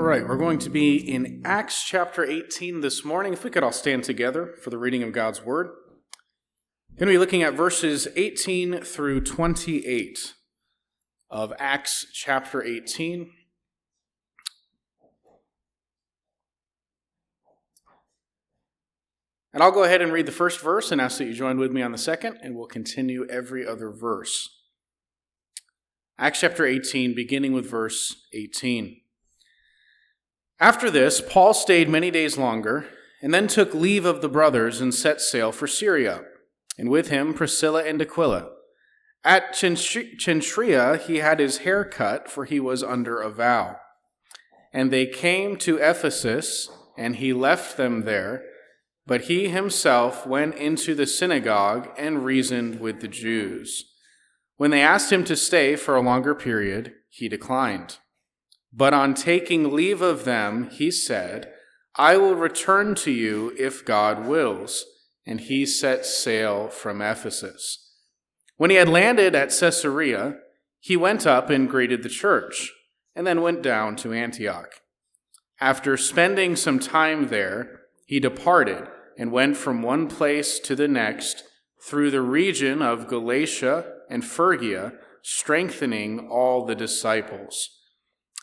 All right, we're going to be in Acts chapter 18 this morning. If we could all stand together for the reading of God's Word. We're going to be looking at verses 18 through 28 of Acts chapter 18. And I'll go ahead and read the first verse and ask that you join with me on the second, and we'll continue every other verse. Acts chapter 18, beginning with verse 18. After this, Paul stayed many days longer, and then took leave of the brothers and set sail for Syria, and with him Priscilla and Aquila. At Cenchrea, he had his hair cut, for he was under a vow. And they came to Ephesus, and he left them there. But he himself went into the synagogue and reasoned with the Jews. When they asked him to stay for a longer period, he declined. But on taking leave of them, he said, I will return to you if God wills. And he set sail from Ephesus. When he had landed at Caesarea, he went up and greeted the church, and then went down to Antioch. After spending some time there, he departed and went from one place to the next through the region of Galatia and Phrygia, strengthening all the disciples.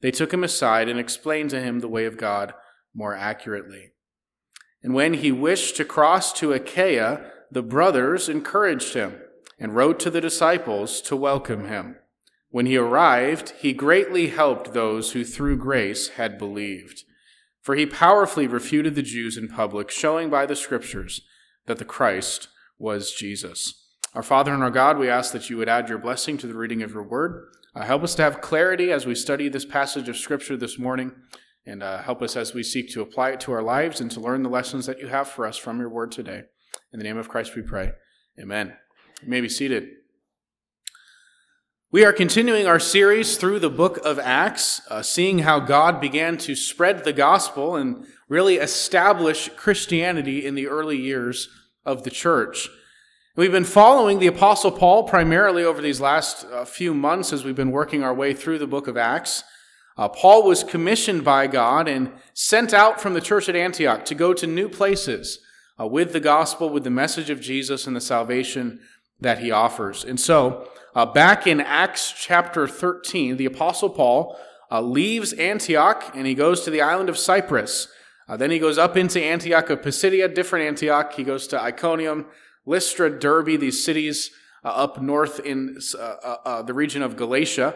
they took him aside and explained to him the way of God more accurately. And when he wished to cross to Achaia, the brothers encouraged him and wrote to the disciples to welcome him. When he arrived, he greatly helped those who through grace had believed. For he powerfully refuted the Jews in public, showing by the scriptures that the Christ was Jesus. Our Father and our God, we ask that you would add your blessing to the reading of your word. Uh, help us to have clarity as we study this passage of Scripture this morning, and uh, help us as we seek to apply it to our lives and to learn the lessons that you have for us from your word today. In the name of Christ we pray. Amen. You may be seated. We are continuing our series through the book of Acts, uh, seeing how God began to spread the gospel and really establish Christianity in the early years of the church. We've been following the Apostle Paul primarily over these last uh, few months as we've been working our way through the book of Acts. Uh, Paul was commissioned by God and sent out from the church at Antioch to go to new places uh, with the gospel, with the message of Jesus and the salvation that he offers. And so, uh, back in Acts chapter 13, the Apostle Paul uh, leaves Antioch and he goes to the island of Cyprus. Then he goes up into Antioch of Pisidia, different Antioch. He goes to Iconium. Lystra, Derbe, these cities uh, up north in uh, uh, uh the region of Galatia.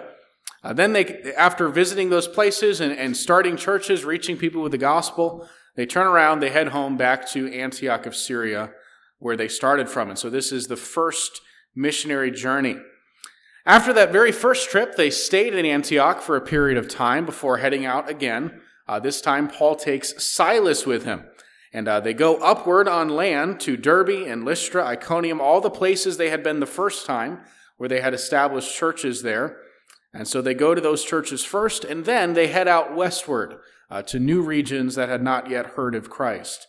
Uh, then they, after visiting those places and, and starting churches, reaching people with the gospel, they turn around, they head home back to Antioch of Syria, where they started from. And so this is the first missionary journey. After that very first trip, they stayed in Antioch for a period of time before heading out again. Uh, this time, Paul takes Silas with him. And uh, they go upward on land to Derbe and Lystra, Iconium, all the places they had been the first time where they had established churches there. And so they go to those churches first, and then they head out westward uh, to new regions that had not yet heard of Christ.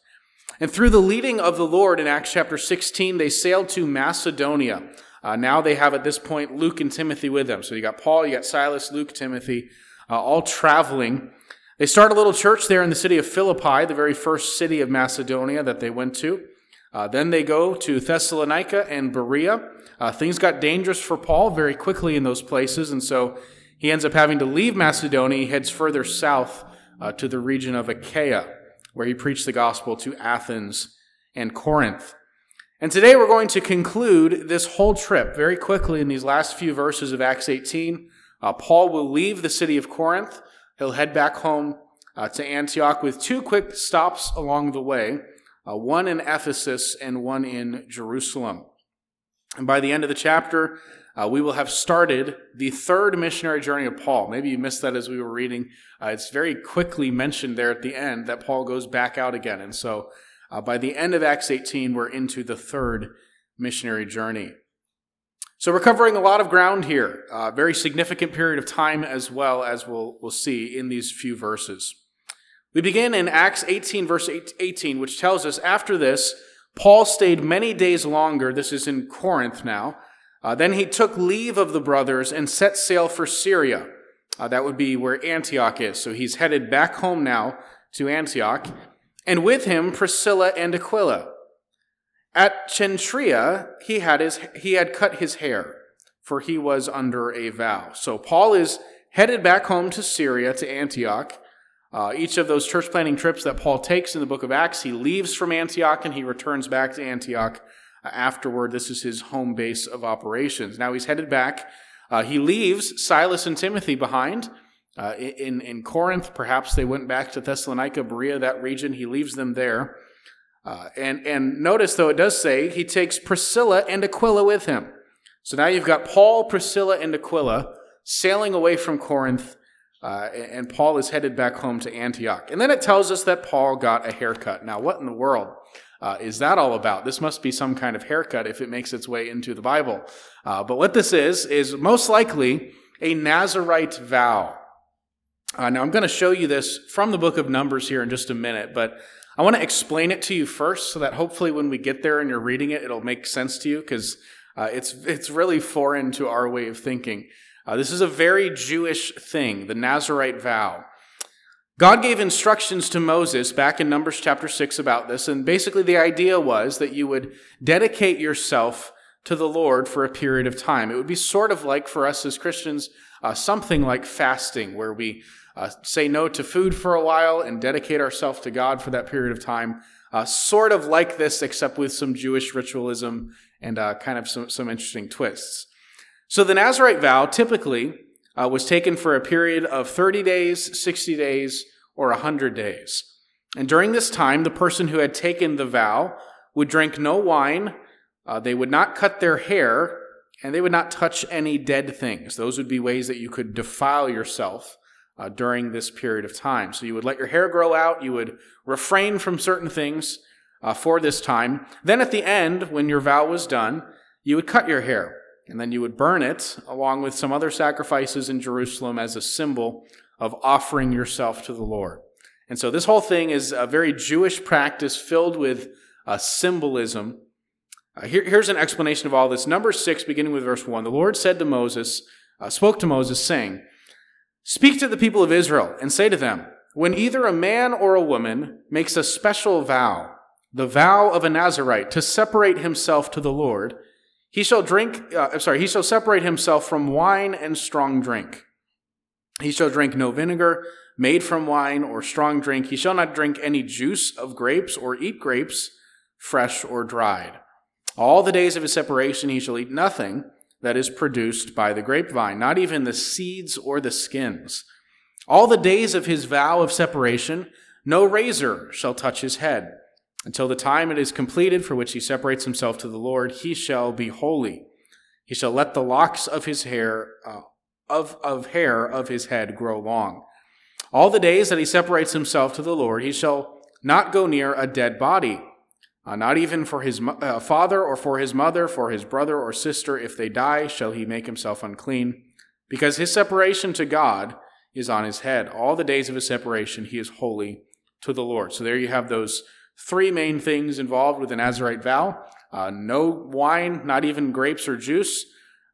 And through the leading of the Lord in Acts chapter 16, they sailed to Macedonia. Uh, now they have at this point Luke and Timothy with them. So you got Paul, you got Silas, Luke, Timothy, uh, all traveling they start a little church there in the city of Philippi, the very first city of Macedonia that they went to. Uh, then they go to Thessalonica and Berea. Uh, things got dangerous for Paul very quickly in those places, and so he ends up having to leave Macedonia. He heads further south uh, to the region of Achaia, where he preached the gospel to Athens and Corinth. And today we're going to conclude this whole trip very quickly in these last few verses of Acts 18. Uh, Paul will leave the city of Corinth. He'll head back home uh, to Antioch with two quick stops along the way, uh, one in Ephesus and one in Jerusalem. And by the end of the chapter, uh, we will have started the third missionary journey of Paul. Maybe you missed that as we were reading. Uh, it's very quickly mentioned there at the end that Paul goes back out again. And so uh, by the end of Acts 18, we're into the third missionary journey. So we're covering a lot of ground here, a very significant period of time as well as we'll, we'll see in these few verses. We begin in Acts 18, verse 18, which tells us after this, Paul stayed many days longer. This is in Corinth now. Uh, then he took leave of the brothers and set sail for Syria. Uh, that would be where Antioch is. So he's headed back home now to Antioch. And with him, Priscilla and Aquila. At Cenchrea, he had, his, he had cut his hair, for he was under a vow. So Paul is headed back home to Syria, to Antioch. Uh, each of those church planting trips that Paul takes in the book of Acts, he leaves from Antioch and he returns back to Antioch uh, afterward. This is his home base of operations. Now he's headed back. Uh, he leaves Silas and Timothy behind. Uh, in, in Corinth, perhaps they went back to Thessalonica, Berea, that region. He leaves them there. Uh, and, and notice, though, it does say he takes Priscilla and Aquila with him. So now you've got Paul, Priscilla, and Aquila sailing away from Corinth uh, and Paul is headed back home to Antioch. And then it tells us that Paul got a haircut. Now, what in the world uh, is that all about? This must be some kind of haircut if it makes its way into the Bible. Uh, but what this is, is most likely a Nazarite vow. Uh, now, I'm going to show you this from the book of Numbers here in just a minute, but I want to explain it to you first so that hopefully when we get there and you're reading it, it'll make sense to you because uh, it's, it's really foreign to our way of thinking. Uh, this is a very Jewish thing, the Nazarite vow. God gave instructions to Moses back in Numbers chapter 6 about this, and basically the idea was that you would dedicate yourself to the Lord for a period of time. It would be sort of like for us as Christians, uh, something like fasting, where we uh, say no to food for a while and dedicate ourselves to God for that period of time. Uh, sort of like this, except with some Jewish ritualism and uh, kind of some, some interesting twists. So the Nazarite vow typically uh, was taken for a period of 30 days, 60 days, or 100 days. And during this time, the person who had taken the vow would drink no wine, uh, they would not cut their hair, and they would not touch any dead things. Those would be ways that you could defile yourself uh, during this period of time. So you would let your hair grow out, you would refrain from certain things uh, for this time. Then at the end, when your vow was done, you would cut your hair and then you would burn it along with some other sacrifices in Jerusalem as a symbol of offering yourself to the Lord. And so this whole thing is a very Jewish practice filled with uh, symbolism. Uh, here, here's an explanation of all this. Number six, beginning with verse one. The Lord said to Moses, uh, spoke to Moses, saying, Speak to the people of Israel and say to them, when either a man or a woman makes a special vow, the vow of a Nazarite, to separate himself to the Lord, he shall drink, uh, sorry, he shall separate himself from wine and strong drink. He shall drink no vinegar made from wine or strong drink. He shall not drink any juice of grapes or eat grapes, fresh or dried. All the days of his separation he shall eat nothing that is produced by the grapevine, not even the seeds or the skins. All the days of his vow of separation, no razor shall touch his head until the time it is completed for which he separates himself to the Lord, he shall be holy. He shall let the locks of his hair, uh, of, of hair of his head grow long. All the days that he separates himself to the Lord, he shall not go near a dead body, uh, not even for his uh, father or for his mother, for his brother or sister. If they die, shall he make himself unclean, because his separation to God is on his head. All the days of his separation, he is holy to the Lord. So there you have those Three main things involved with the Nazarite vow uh, no wine, not even grapes or juice,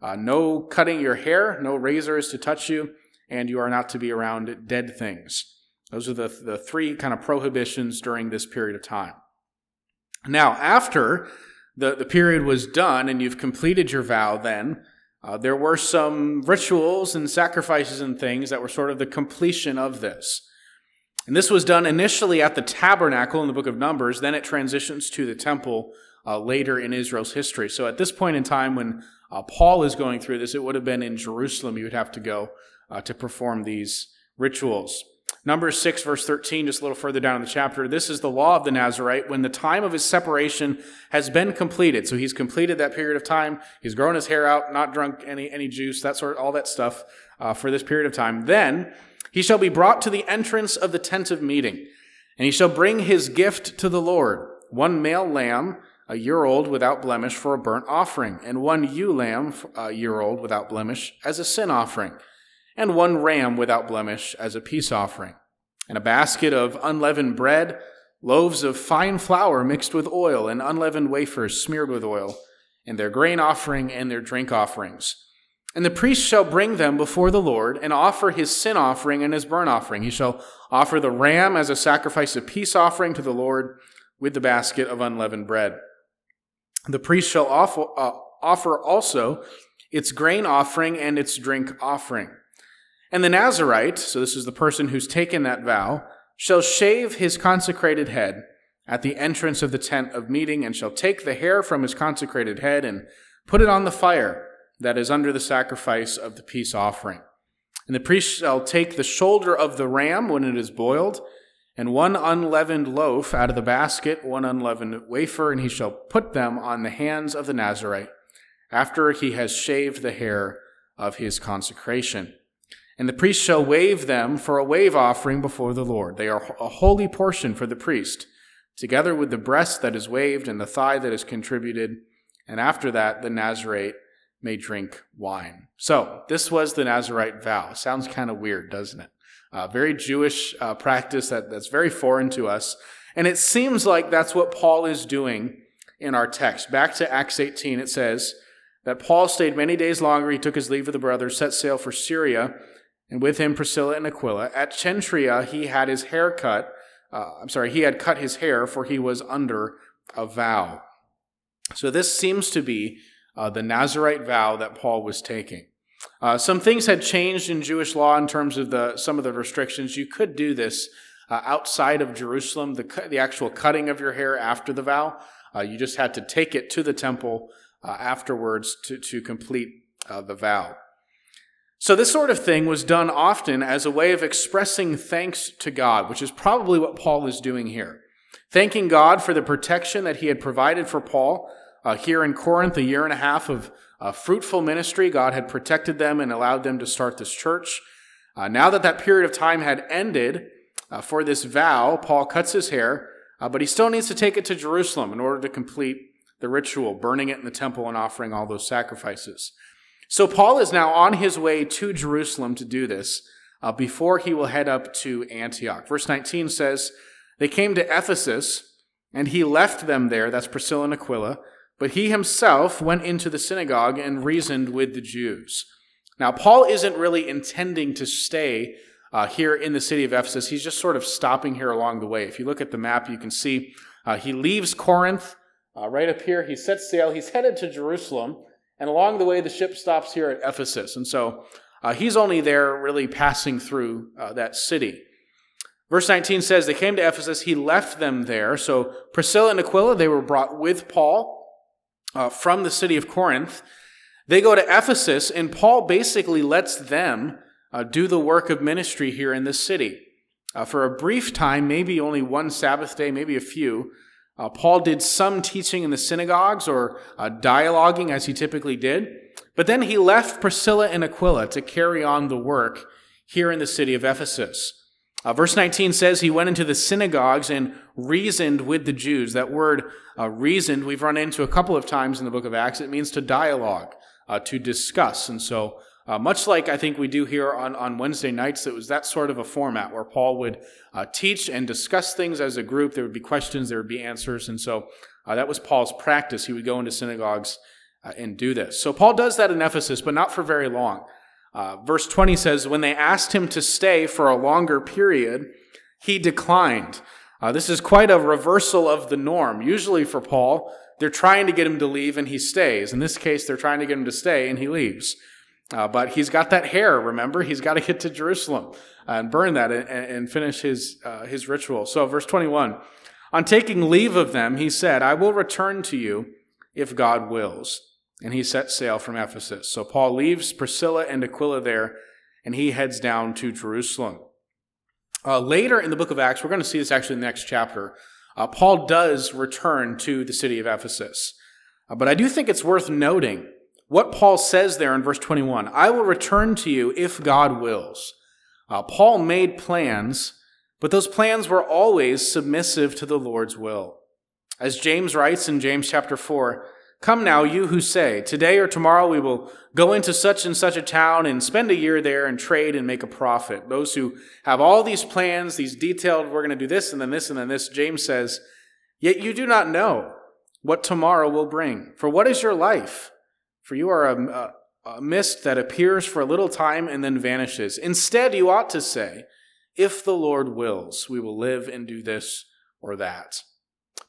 uh, no cutting your hair, no razors to touch you, and you are not to be around dead things. Those are the, the three kind of prohibitions during this period of time. Now, after the, the period was done and you've completed your vow, then uh, there were some rituals and sacrifices and things that were sort of the completion of this. And this was done initially at the tabernacle in the book of Numbers, then it transitions to the temple uh, later in Israel's history. So at this point in time, when uh, Paul is going through this, it would have been in Jerusalem you would have to go uh, to perform these rituals. Numbers 6, verse 13, just a little further down in the chapter. This is the law of the Nazarite when the time of his separation has been completed. So he's completed that period of time. He's grown his hair out, not drunk any, any juice, that sort of, all that stuff uh, for this period of time. Then he shall be brought to the entrance of the tent of meeting, and he shall bring his gift to the Lord one male lamb, a year old without blemish, for a burnt offering, and one ewe lamb, a year old without blemish, as a sin offering and one ram without blemish as a peace offering, and a basket of unleavened bread, loaves of fine flour mixed with oil, and unleavened wafers smeared with oil, and their grain offering and their drink offerings. And the priest shall bring them before the Lord and offer his sin offering and his burnt offering. He shall offer the ram as a sacrifice of peace offering to the Lord with the basket of unleavened bread. The priest shall offer, uh, offer also its grain offering and its drink offering. And the Nazarite, so this is the person who's taken that vow, shall shave his consecrated head at the entrance of the tent of meeting, and shall take the hair from his consecrated head and put it on the fire that is under the sacrifice of the peace offering. And the priest shall take the shoulder of the ram when it is boiled, and one unleavened loaf out of the basket, one unleavened wafer, and he shall put them on the hands of the Nazarite after he has shaved the hair of his consecration. And the priest shall wave them for a wave offering before the Lord. They are a holy portion for the priest, together with the breast that is waved and the thigh that is contributed. And after that, the Nazarite may drink wine. So, this was the Nazarite vow. Sounds kind of weird, doesn't it? Uh, very Jewish uh, practice that, that's very foreign to us. And it seems like that's what Paul is doing in our text. Back to Acts 18, it says that Paul stayed many days longer. He took his leave of the brothers, set sail for Syria and with him Priscilla and Aquila. At Cenchrea, he had his hair cut. Uh, I'm sorry, he had cut his hair, for he was under a vow. So this seems to be uh, the Nazarite vow that Paul was taking. Uh, some things had changed in Jewish law in terms of the some of the restrictions. You could do this uh, outside of Jerusalem, the the actual cutting of your hair after the vow. Uh, you just had to take it to the temple uh, afterwards to to complete the vow. So, this sort of thing was done often as a way of expressing thanks to God, which is probably what Paul is doing here. Thanking God for the protection that he had provided for Paul uh, here in Corinth, a year and a half of uh, fruitful ministry. God had protected them and allowed them to start this church. Uh, now that that period of time had ended uh, for this vow, Paul cuts his hair, uh, but he still needs to take it to Jerusalem in order to complete the ritual, burning it in the temple and offering all those sacrifices. So Paul is now on his way to Jerusalem to do this uh, before he will head up to Antioch. Verse 19 says, They came to Ephesus, and he left them there. That's Priscilla and Aquila. But he himself went into the synagogue and reasoned with the Jews. Now, Paul isn't really intending to stay uh, here in the city of Ephesus. He's just sort of stopping here along the way. If you look at the map, you can see uh, he leaves Corinth uh, right up here. He sets sail. He's headed to Jerusalem. And along the way, the ship stops here at Ephesus. And so uh, he's only there really passing through uh, that city. Verse 19 says, They came to Ephesus, he left them there. So Priscilla and Aquila, they were brought with Paul uh, from the city of Corinth. They go to Ephesus, and Paul basically lets them uh, do the work of ministry here in this city. Uh, for a brief time, maybe only one Sabbath day, maybe a few, uh, Paul did some teaching in the synagogues or uh, dialoguing as he typically did, but then he left Priscilla and Aquila to carry on the work here in the city of Ephesus. Uh, verse 19 says he went into the synagogues and reasoned with the Jews. That word uh, reasoned, we've run into a couple of times in the book of Acts. It means to dialogue, uh, to discuss. And so uh, much like I think we do here on, on Wednesday nights, it was that sort of a format where Paul would uh, teach and discuss things as a group. There would be questions, there would be answers. And so uh, that was Paul's practice. He would go into synagogues uh, and do this. So Paul does that in Ephesus, but not for very long. Uh, verse 20 says, When they asked him to stay for a longer period, he declined. Uh, this is quite a reversal of the norm. Usually for Paul, they're trying to get him to leave and he stays. In this case, they're trying to get him to stay and he leaves. Uh, but he's got that hair, remember? He's got to get to Jerusalem and burn that and, and finish his, uh, his ritual. So, verse 21 On taking leave of them, he said, I will return to you if God wills. And he set sail from Ephesus. So, Paul leaves Priscilla and Aquila there, and he heads down to Jerusalem. Uh, later in the book of Acts, we're going to see this actually in the next chapter. Uh, Paul does return to the city of Ephesus. Uh, but I do think it's worth noting what Paul says there in verse 21 I will return to you if God wills. Uh, Paul made plans, but those plans were always submissive to the Lord's will. As James writes in James chapter 4, Come now, you who say, Today or tomorrow we will go into such and such a town and spend a year there and trade and make a profit. Those who have all these plans, these detailed, we're going to do this and then this and then this, James says, Yet you do not know what tomorrow will bring. For what is your life? For you are a, a, a mist that appears for a little time and then vanishes. Instead, you ought to say, If the Lord wills, we will live and do this or that.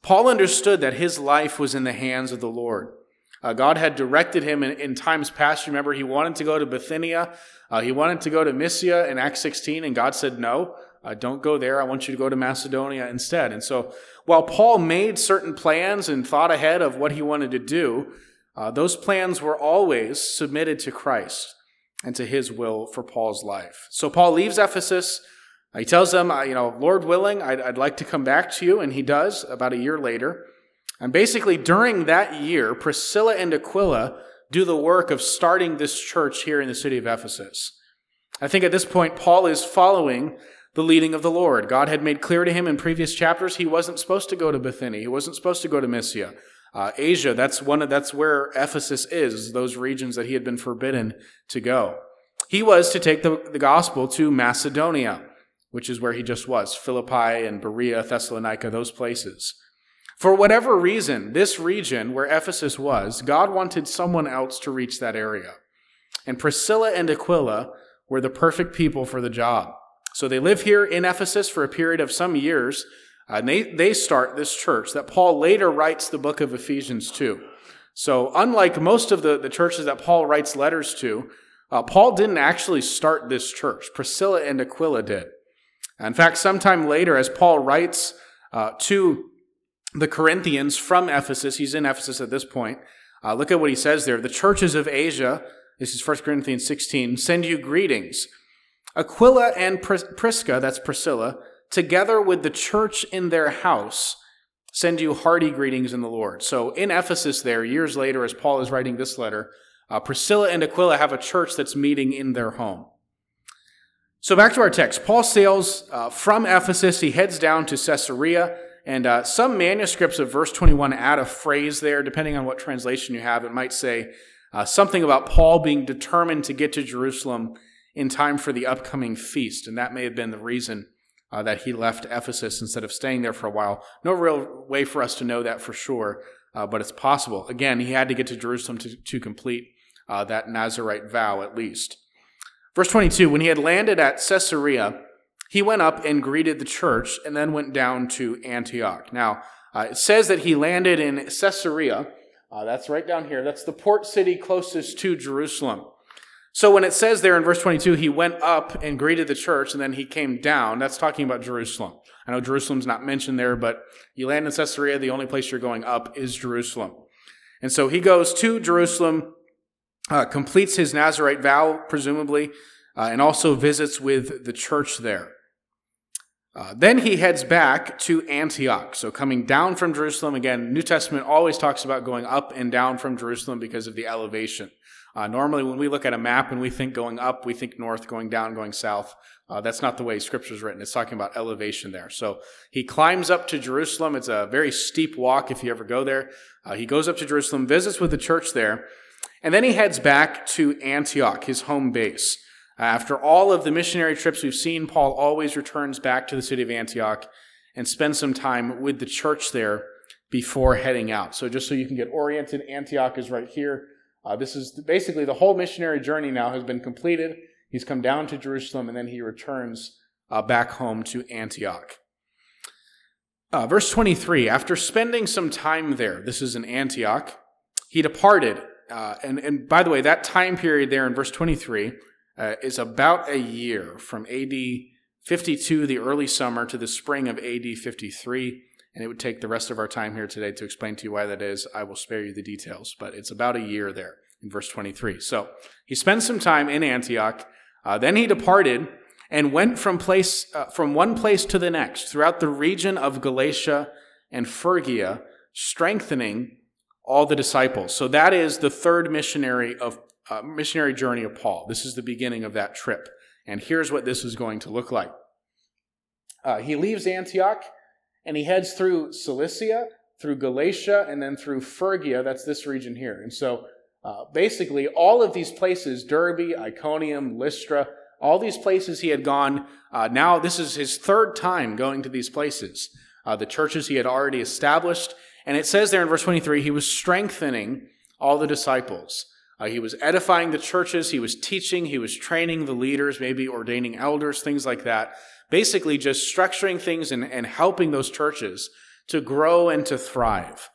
Paul understood that his life was in the hands of the Lord. Uh, God had directed him in, in, times past. Remember, he wanted to go to Bithynia. Uh, he wanted to go to Mysia in Acts 16, and God said, No, uh, don't go there. I want you to go to Macedonia instead. And so, while Paul made certain plans and thought ahead of what he wanted to do, uh, those plans were always submitted to Christ and to his will for Paul's life. So, Paul leaves Ephesus. He tells them, you know, Lord willing, I'd, I'd like to come back to you. And he does about a year later. And basically, during that year, Priscilla and Aquila do the work of starting this church here in the city of Ephesus. I think at this point, Paul is following the leading of the Lord. God had made clear to him in previous chapters he wasn't supposed to go to Bithynia. He wasn't supposed to go to Mysia. Uh, Asia, that's one of, that's where Ephesus is, those regions that he had been forbidden to go. He was to take the, the gospel to Macedonia which is where he just was Philippi and Berea, Thessalonica, those places. For whatever reason, this region where Ephesus was, God wanted someone else to reach that area. And Priscilla and Aquila were the perfect people for the job. So they live here in Ephesus for a period of some years. Uh, and they, they start this church that Paul later writes the book of Ephesians to. So, unlike most of the, the churches that Paul writes letters to, uh, Paul didn't actually start this church. Priscilla and Aquila did. In fact, sometime later, as Paul writes uh, to the Corinthians from Ephesus, he's in Ephesus at this point. Uh, look at what he says there. The churches of Asia, this is 1 Corinthians 16, send you greetings. Aquila and Pris- Prisca, that's Priscilla, together with the church in their house, send you hearty greetings in the Lord. So in Ephesus, there, years later, as Paul is writing this letter, uh, Priscilla and Aquila have a church that's meeting in their home. So back to our text. Paul sails uh, from Ephesus. He heads down to Caesarea. And uh, some manuscripts of verse 21 add a phrase there, depending on what translation you have. It might say uh, something about Paul being determined to get to Jerusalem in time for the upcoming feast. And that may have been the reason uh, that he left Ephesus instead of staying there for a while. No real way for us to know that for sure, uh, but it's possible. Again, he had to get to Jerusalem to, to complete uh, that Nazarite vow at least. Verse 22 When he had landed at Caesarea, he went up and greeted the church and then went down to Antioch. Now, uh, it says that he landed in Caesarea. Uh, that's right down here. That's the port city closest to Jerusalem. So when it says there in verse 22, he went up and greeted the church and then he came down, that's talking about Jerusalem. I know Jerusalem's not mentioned there, but you land in Caesarea, the only place you're going up is Jerusalem. And so he goes to Jerusalem uh, completes his Nazarite vow, presumably, uh, and also visits with the church there. Uh, then he heads back to Antioch. So, coming down from Jerusalem, again, New Testament always talks about going up and down from Jerusalem because of the elevation. Uh, normally, when we look at a map and we think going up, we think north, going down, going south. Uh, that's not the way Scripture is written. It's talking about elevation there. So he climbs up to Jerusalem. It's a very steep walk if you ever go there. Uh, he goes up to Jerusalem, visits with the church there, and then he heads back to Antioch, his home base. After all of the missionary trips we've seen, Paul always returns back to the city of Antioch and spends some time with the church there before heading out. So, just so you can get oriented, Antioch is right here. Uh, this is basically the whole missionary journey now has been completed. He's come down to Jerusalem and then he returns uh, back home to Antioch. Uh, verse 23 After spending some time there, this is in Antioch, he departed uh, and, and by the way, that time period there in verse 23 uh, is about a year from AD 52, the early summer, to the spring of AD 53. And it would take the rest of our time here today to explain to you why that is. I will spare you the details, but it's about a year there in verse 23. So he spent some time in Antioch. Uh, then he departed and went from place uh, from one place to the next throughout the region of Galatia and Phrygia, strengthening all the disciples. So that is the third missionary of uh, missionary journey of Paul. This is the beginning of that trip, and here's what this is going to look like. Uh, he leaves Antioch and he heads through Cilicia, through Galatia, and then through Phrygia. That's this region here. And so, uh, basically, all of these places Derbe, Iconium, Lystra, all these places he had gone. Uh, now, this is his third time going to these places. Uh, the churches he had already established. And it says there in verse 23 he was strengthening all the disciples. Uh, he was edifying the churches, he was teaching, he was training the leaders, maybe ordaining elders, things like that. Basically, just structuring things and, and helping those churches to grow and to thrive.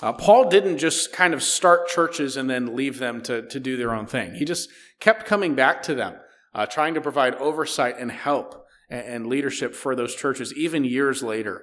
Uh, Paul didn't just kind of start churches and then leave them to, to do their own thing. He just kept coming back to them uh, trying to provide oversight and help and, and, leadership for those churches, even years later.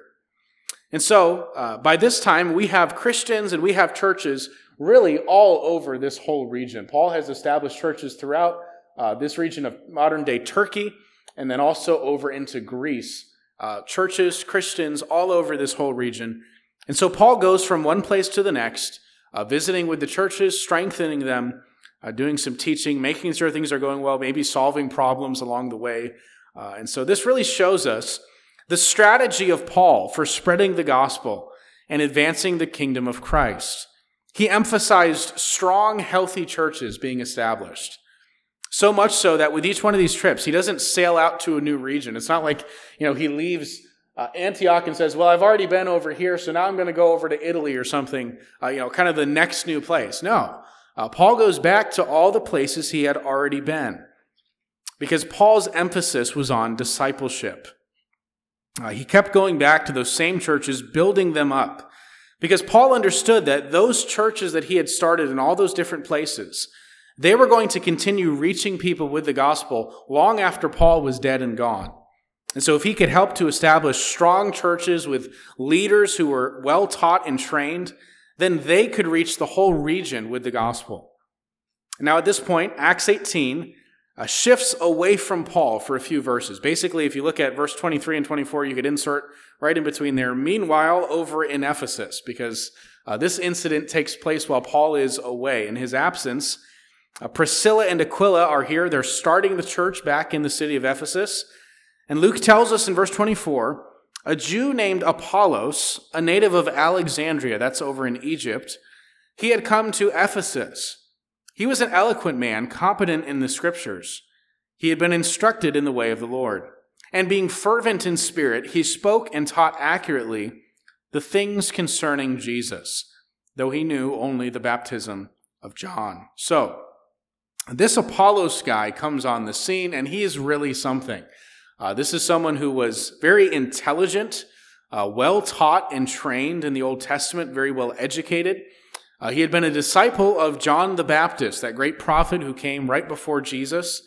And so, uh, by this time, we have Christians and we have churches really all over this whole region. Paul has established churches throughout uh, this region of modern day Turkey and then also over into Greece. Uh, churches, Christians all over this whole region. And so, Paul goes from one place to the next, uh, visiting with the churches, strengthening them, uh, doing some teaching, making sure things are going well, maybe solving problems along the way. Uh, and so this really shows us the strategy of Paul for spreading the gospel and advancing the kingdom of Christ. He emphasized strong, healthy churches being established. So much so that with each one of these trips, he doesn't sail out to a new region. It's not like, you know, he leaves uh, Antioch and says, Well, I've already been over here, so now I'm going to go over to Italy or something, uh, you know, kind of the next new place. No. Uh, Paul goes back to all the places he had already been because Paul's emphasis was on discipleship. Uh, he kept going back to those same churches, building them up, because Paul understood that those churches that he had started in all those different places, they were going to continue reaching people with the gospel long after Paul was dead and gone. And so, if he could help to establish strong churches with leaders who were well taught and trained, then they could reach the whole region with the gospel. Now, at this point, Acts 18 uh, shifts away from Paul for a few verses. Basically, if you look at verse 23 and 24, you could insert right in between there. Meanwhile, over in Ephesus, because uh, this incident takes place while Paul is away. In his absence, uh, Priscilla and Aquila are here. They're starting the church back in the city of Ephesus. And Luke tells us in verse 24 a Jew named Apollos, a native of Alexandria, that's over in Egypt, he had come to Ephesus. He was an eloquent man, competent in the scriptures. He had been instructed in the way of the Lord. And being fervent in spirit, he spoke and taught accurately the things concerning Jesus, though he knew only the baptism of John. So, this Apollos guy comes on the scene, and he is really something. Uh, this is someone who was very intelligent, uh, well taught and trained in the Old Testament, very well educated. Uh, he had been a disciple of John the Baptist, that great prophet who came right before Jesus.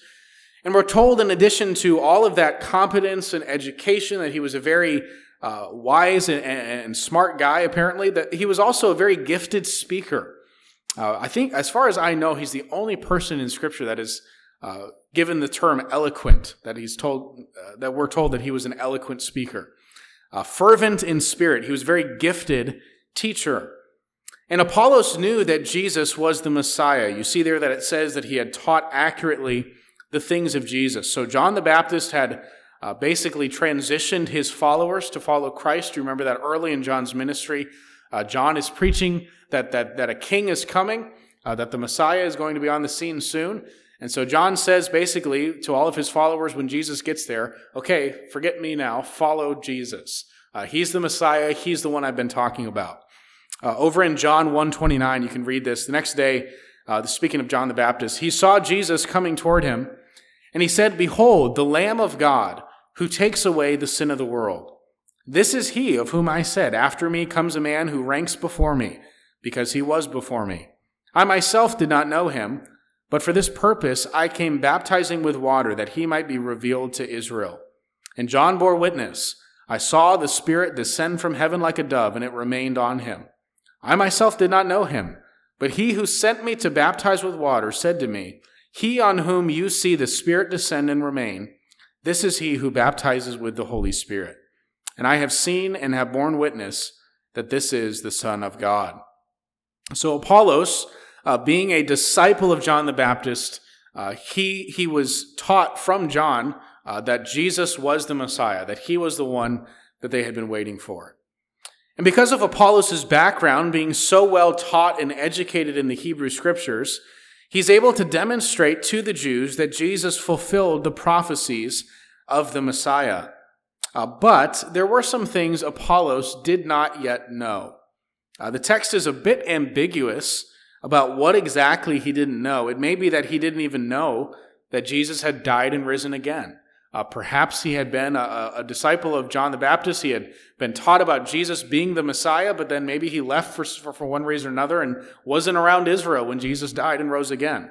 And we're told, in addition to all of that competence and education, that he was a very uh, wise and, and, smart guy, apparently, that he was also a very gifted speaker. Uh, I think, as far as I know, he's the only person in Scripture that is uh, given the term eloquent, that he's told uh, that we're told that he was an eloquent speaker, uh, fervent in spirit. He was a very gifted teacher. And Apollos knew that Jesus was the Messiah. You see there that it says that he had taught accurately the things of Jesus. So John the Baptist had uh, basically transitioned his followers to follow Christ. You remember that early in John's ministry, uh, John is preaching that, that, that a king is coming, uh, that the Messiah is going to be on the scene soon. And so John says basically to all of his followers when Jesus gets there, okay, forget me now, follow Jesus. Uh, he's the Messiah. He's the one I've been talking about. Uh, over in John 129, you can read this. The next day, uh, speaking of John the Baptist, he saw Jesus coming toward him, and he said, Behold, the Lamb of God who takes away the sin of the world. This is he of whom I said, After me comes a man who ranks before me, because he was before me. I myself did not know him but for this purpose I came baptizing with water, that he might be revealed to Israel. And John bore witness. I saw the Spirit descend from heaven like a dove, and it remained on him. I myself did not know him, but he who sent me to baptize with water said to me, He on whom you see the Spirit descend and remain, This is he who baptizes with the Holy Spirit. And I have seen and have borne witness that this is the Son of God. So Apollos, uh, being a disciple of John the Baptist, uh, he, he was taught from John uh, that Jesus was the Messiah, that he was the one that they had been waiting for. And because of Apollos' background, being so well taught and educated in the Hebrew scriptures, he's able to demonstrate to the Jews that Jesus fulfilled the prophecies of the Messiah. Uh, but there were some things Apollos did not yet know. Uh, the text is a bit ambiguous about what exactly he didn't know. It may be that he didn't even know that Jesus had died and risen again. Uh, perhaps he had been a, a, disciple of John the Baptist. He had been taught about Jesus being the Messiah, but then maybe he left for, for, for one reason or another and wasn't around Israel when Jesus died and rose again.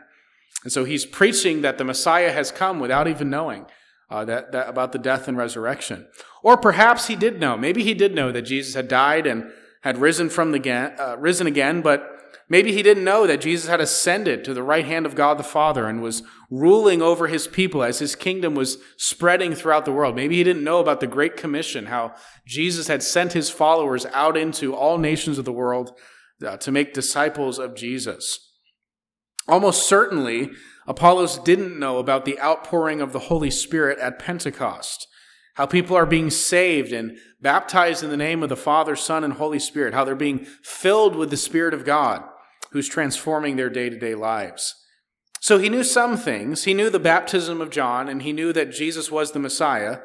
And so he's preaching that the Messiah has come without even knowing uh, that, that about the death and resurrection. Or perhaps he did know. Maybe he did know that Jesus had died and had risen from the uh, risen again, but maybe he didn't know that Jesus had ascended to the right hand of God the Father and was ruling over his people as his kingdom was spreading throughout the world. Maybe he didn't know about the Great Commission, how Jesus had sent his followers out into all nations of the world uh, to make disciples of Jesus. Almost certainly, Apollos didn't know about the outpouring of the Holy Spirit at Pentecost, how people are being saved and baptized in the name of the Father, Son, and Holy Spirit, how they're being filled with the Spirit of God who's transforming their day to day lives. So he knew some things. He knew the baptism of John, and he knew that Jesus was the Messiah,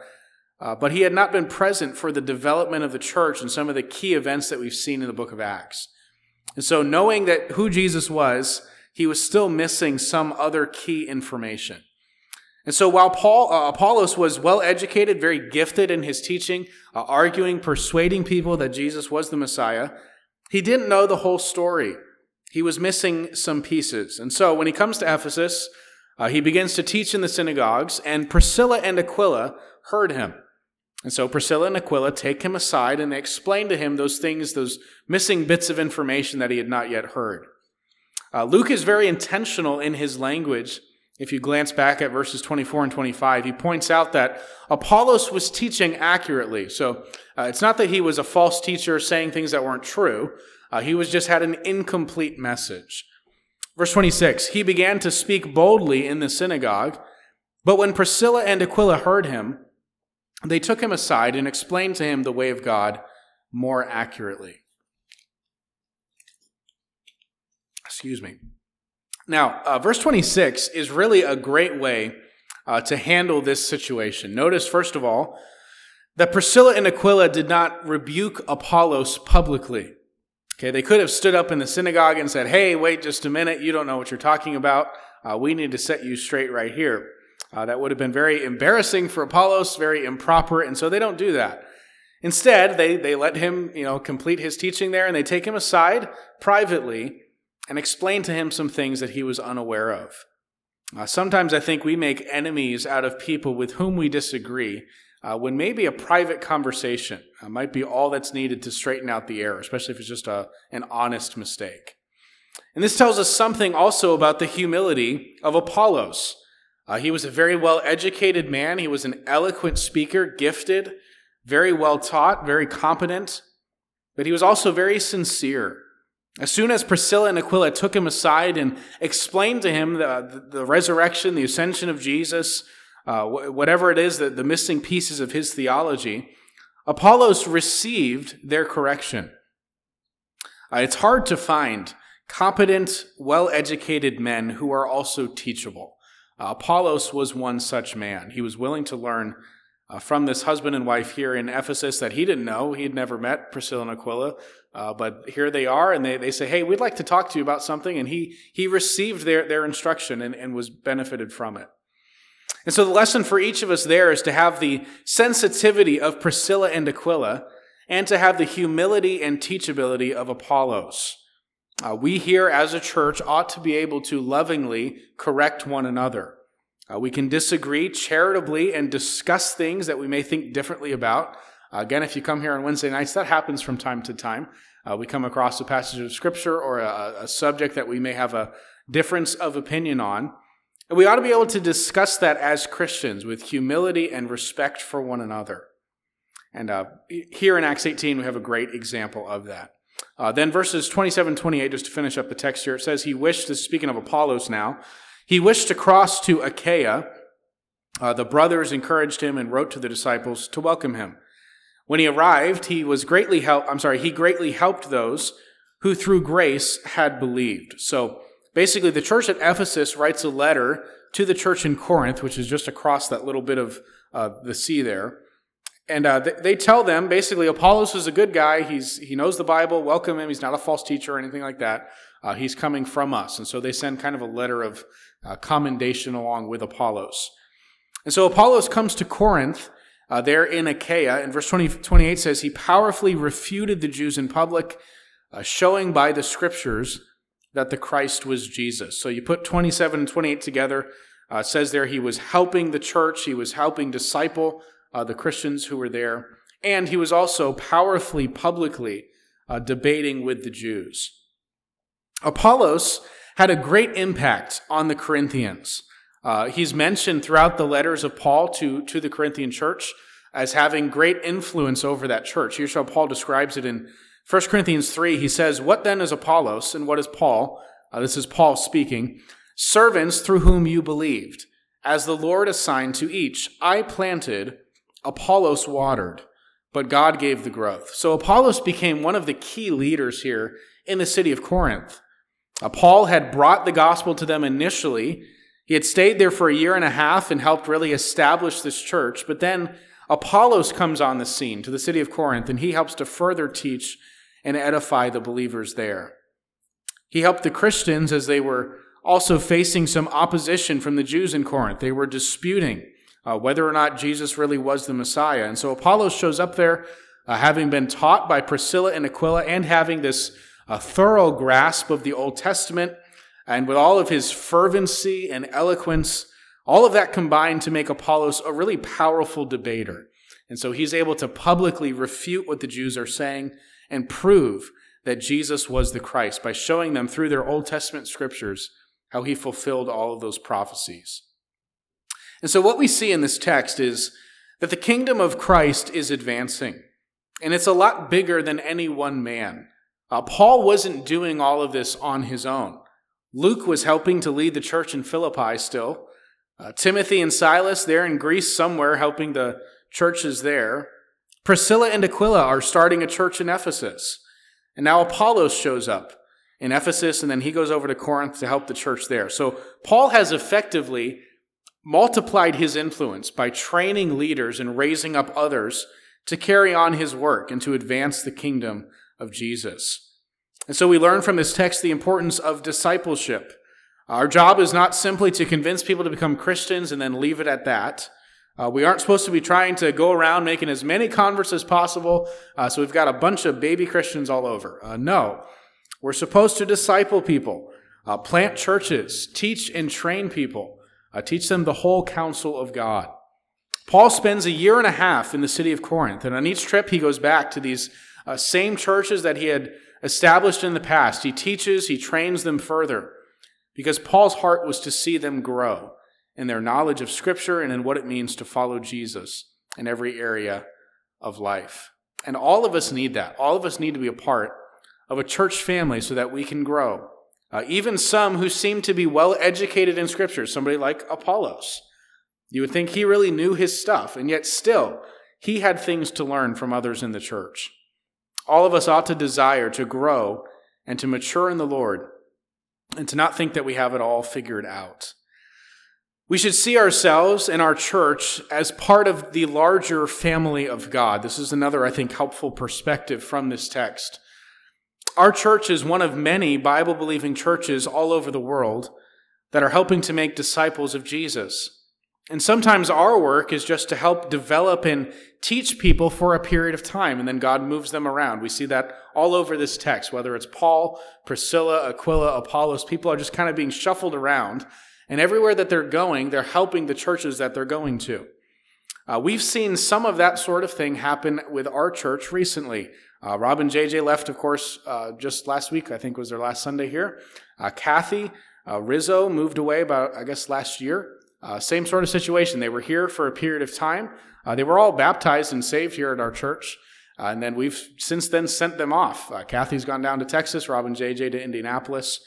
uh, but he had not been present for the development of the church and some of the key events that we've seen in the book of Acts. And so, knowing that who Jesus was, he was still missing some other key information. And so while Paul, uh, Apollos was well educated, very gifted in his teaching, uh, arguing, persuading people that Jesus was the Messiah, he didn't know the whole story. He was missing some pieces. And so when he comes to Ephesus, uh, he begins to teach in the synagogues, and Priscilla and Aquila heard him. And so Priscilla and Aquila take him aside and they explain to him those things, those missing bits of information that he had not yet heard. Uh, Luke is very intentional in his language. If you glance back at verses 24 and 25, he points out that Apollos was teaching accurately. So uh, it's not that he was a false teacher saying things that weren't true. Uh, he was just had an incomplete message. Verse 26 He began to speak boldly in the synagogue, but when Priscilla and Aquila heard him, they took him aside and explained to him the way of God more accurately. Excuse me. Now, uh, verse 26 is really a great way uh, to handle this situation. Notice, first of all, that Priscilla and Aquila did not rebuke Apollos publicly. Okay, they could have stood up in the synagogue and said, Hey, wait just a minute, you don't know what you're talking about. Uh, we need to set you straight right here. Uh, that would have been very embarrassing for Apollos, very improper, and so they don't do that. Instead, they, they let him, you know, complete his teaching there and they take him aside privately and explain to him some things that he was unaware of. Uh, sometimes I think we make enemies out of people with whom we disagree uh, when maybe a private conversation uh, might be all that's needed to straighten out the error, especially if it's just a, an honest mistake. And this tells us something also about the humility of Apollos. Uh, he was a very well educated man, he was an eloquent speaker, gifted, very well taught, very competent, but he was also very sincere. As soon as Priscilla and Aquila took him aside and explained to him the, the, resurrection, the ascension of Jesus, uh, whatever it is, that the missing pieces of his theology, Apollos received their correction. Uh, it's hard to find competent, well educated men who are also teachable. Uh, Apollos was one such man. He was willing to learn uh, from this husband and wife here in Ephesus that he didn't know. He had never met Priscilla and Aquila, uh, but here they are, and they, they say, Hey, we'd like to talk to you about something. And he, he received their, their instruction and, and was benefited from it. And so the lesson for each of us there is to have the sensitivity of Priscilla and Aquila and to have the humility and teachability of Apollos. Uh, we here as a church ought to be able to lovingly correct one another. Uh, we can disagree charitably and discuss things that we may think differently about. Uh, again, if you come here on Wednesday nights, that happens from time to time. Uh, we come across a passage of scripture or a, a subject that we may have a difference of opinion on. And we ought to be able to discuss that as Christians with humility and respect for one another. And uh, here in Acts 18, we have a great example of that. Uh, then verses 27 28, just to finish up the text here, it says, He wished, to, speaking of Apollos now, he wished to cross to Achaia. Uh, the brothers encouraged him and wrote to the disciples to welcome him. When he arrived, he was greatly help. I'm sorry, he greatly helped those who through grace had believed. So basically, the church at Ephesus writes a letter to the church in Corinth, which is just across that little bit of uh, the sea there. And uh, they, they tell them basically, Apollos is a good guy. He's, he knows the Bible. Welcome him. He's not a false teacher or anything like that. Uh, he's coming from us. And so they send kind of a letter of uh, commendation along with Apollos. And so Apollos comes to Corinth. Uh, there in Achaia, and verse 20, 28 says, He powerfully refuted the Jews in public, uh, showing by the scriptures that the Christ was Jesus. So you put 27 and 28 together. Uh, says there he was helping the church, he was helping disciple uh, the Christians who were there, and he was also powerfully, publicly uh, debating with the Jews. Apollos had a great impact on the Corinthians. Uh, he's mentioned throughout the letters of Paul to, to the Corinthian church as having great influence over that church. Here's how Paul describes it in 1 Corinthians 3. He says, What then is Apollos and what is Paul? Uh, this is Paul speaking. Servants through whom you believed, as the Lord assigned to each. I planted, Apollos watered, but God gave the growth. So Apollos became one of the key leaders here in the city of Corinth. Uh, Paul had brought the gospel to them initially. He had stayed there for a year and a half and helped really establish this church. But then Apollos comes on the scene to the city of Corinth, and he helps to further teach and edify the believers there. He helped the Christians as they were also facing some opposition from the Jews in Corinth. They were disputing uh, whether or not Jesus really was the Messiah. And so Apollos shows up there, uh, having been taught by Priscilla and Aquila and having this uh, thorough grasp of the Old Testament, and with all of his fervency and eloquence, all of that combined to make Apollos a really powerful debater. And so he's able to publicly refute what the Jews are saying and prove that Jesus was the Christ by showing them through their Old Testament scriptures how he fulfilled all of those prophecies. And so, what we see in this text is that the kingdom of Christ is advancing, and it's a lot bigger than any one man. Uh, Paul wasn't doing all of this on his own. Luke was helping to lead the church in Philippi still. Uh, Timothy and Silas, they're in Greece somewhere helping the churches there. Priscilla and Aquila are starting a church in Ephesus. And now Apollos shows up in Ephesus, and then he goes over to Corinth to help the church there. So Paul has effectively multiplied his influence by training leaders and raising up others to carry on his work and to advance the kingdom of Jesus. And so we learn from this text the importance of discipleship. Our job is not simply to convince people to become Christians and then leave it at that. Uh, we aren't supposed to be trying to go around making as many converts as possible, uh, so we've got a bunch of baby Christians all over. Uh, no. We're supposed to disciple people, uh, plant churches, teach and train people, uh, teach them the whole counsel of God. Paul spends a year and a half in the city of Corinth, and on each trip he goes back to these uh, same churches that he had established in the past. He teaches, he trains them further, because Paul's heart was to see them grow in their knowledge of Scripture and in what it means to follow Jesus in every area of life. And all of us need that. All of us need to be a part of a church family so that we can grow. Uh, even some who seem to be well educated in Scripture, somebody like Apollos. You would think he really knew his stuff, and yet still, he had things to learn from others in the church. All of us ought to desire to grow and to mature in the Lord and to not think that we have it all figured out. We should see ourselves and our church as part of the larger family of God. This is another, I think, helpful perspective from this text. Our church is one of many Bible believing churches all over the world that are helping to make disciples of Jesus. And sometimes our work is just to help develop and teach people for a period of time, and then God moves them around. We see that all over this text, whether it's Paul, Priscilla, Aquila, Apollos, people are just kind of being shuffled around. And everywhere that they're going, they're helping the churches that they're going to. Uh, we've seen some of that sort of thing happen with our church recently. Uh, Rob and JJ left, of course, uh, just last week, I think was their last Sunday here. Uh, Kathy Uh, Rizzo moved away about, I guess, last year. Uh, same sort of situation. They were here for a period of time. They were all baptized and saved here at our church. And then we've since then sent them off. Kathy's gone down to Texas, Rob and JJ to Indianapolis.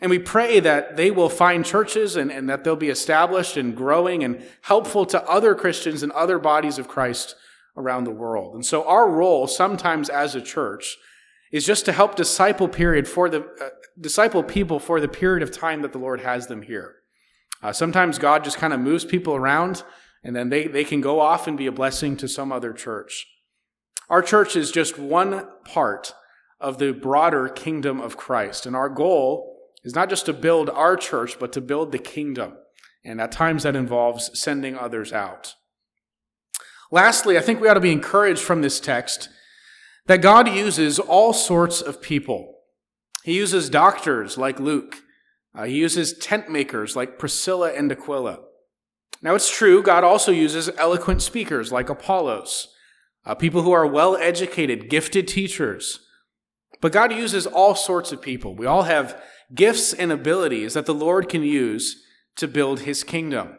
And we pray that they will find churches and, and that they'll be established and growing and helpful to other Christians and other bodies of Christ around the world. And so our role sometimes as a church is just to help disciple period for the uh, disciple people for the period of time that the Lord has them here. Uh, sometimes God just kind of moves people around and then they, they can go off and be a blessing to some other church. Our church is just one part of the broader kingdom of Christ. And our goal is not just to build our church, but to build the kingdom. And at times that involves sending others out. Lastly, I think we ought to be encouraged from this text that God uses all sorts of people. He uses doctors like Luke. Uh, he uses tent makers like Priscilla and Aquila. Now, it's true, God also uses eloquent speakers like Apollos, uh, people who are well educated, gifted teachers. But God uses all sorts of people. We all have gifts and abilities that the Lord can use to build his kingdom.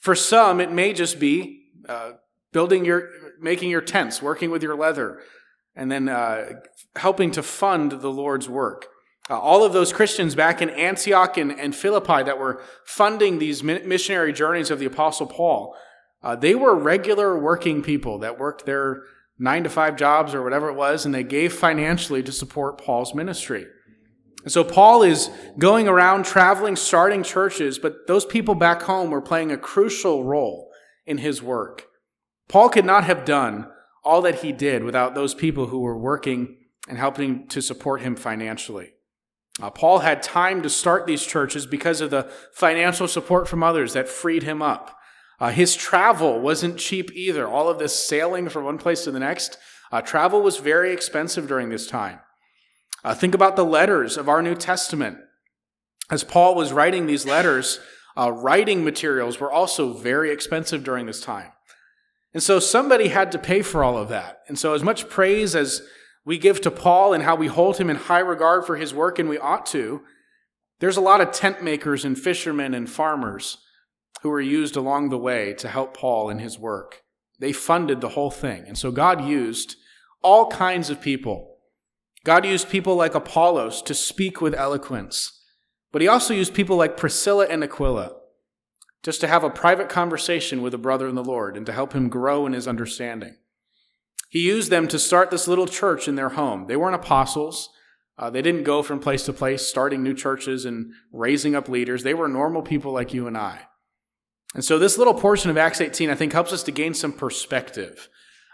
For some, it may just be uh, building your, making your tents, working with your leather, and then uh, helping to fund the Lord's work. Uh, all of those Christians back in Antioch and, and Philippi that were funding these missionary journeys of the Apostle Paul, uh, they were regular working people that worked their nine to five jobs or whatever it was, and they gave financially to support Paul's ministry. And so Paul is going around traveling, starting churches, but those people back home were playing a crucial role in his work. Paul could not have done all that he did without those people who were working and helping to support him financially. Uh, Paul had time to start these churches because of the financial support from others that freed him up. Uh, his travel wasn't cheap either. All of this sailing from one place to the next, uh, travel was very expensive during this time. Uh, think about the letters of our New Testament. As Paul was writing these letters, uh, writing materials were also very expensive during this time. And so somebody had to pay for all of that. And so, as much praise as we give to Paul and how we hold him in high regard for his work, and we ought to, there's a lot of tent makers and fishermen and farmers who were used along the way to help Paul in his work. They funded the whole thing. And so God used all kinds of people. God used people like Apollos to speak with eloquence, but he also used people like Priscilla and Aquila just to have a private conversation with a brother in the Lord and to help him grow in his understanding. He used them to start this little church in their home. They weren't apostles. Uh, they didn't go from place to place starting new churches and raising up leaders. They were normal people like you and I. And so, this little portion of Acts 18, I think, helps us to gain some perspective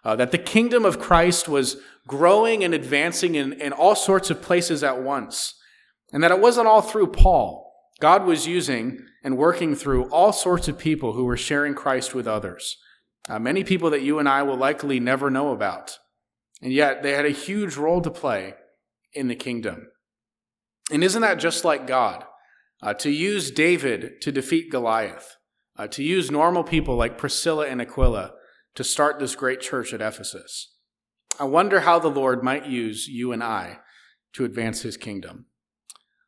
uh, that the kingdom of Christ was growing and advancing in, in all sorts of places at once, and that it wasn't all through Paul. God was using and working through all sorts of people who were sharing Christ with others. Uh, many people that you and I will likely never know about. And yet they had a huge role to play in the kingdom. And isn't that just like God? Uh, to use David to defeat Goliath, uh, to use normal people like Priscilla and Aquila to start this great church at Ephesus. I wonder how the Lord might use you and I to advance his kingdom.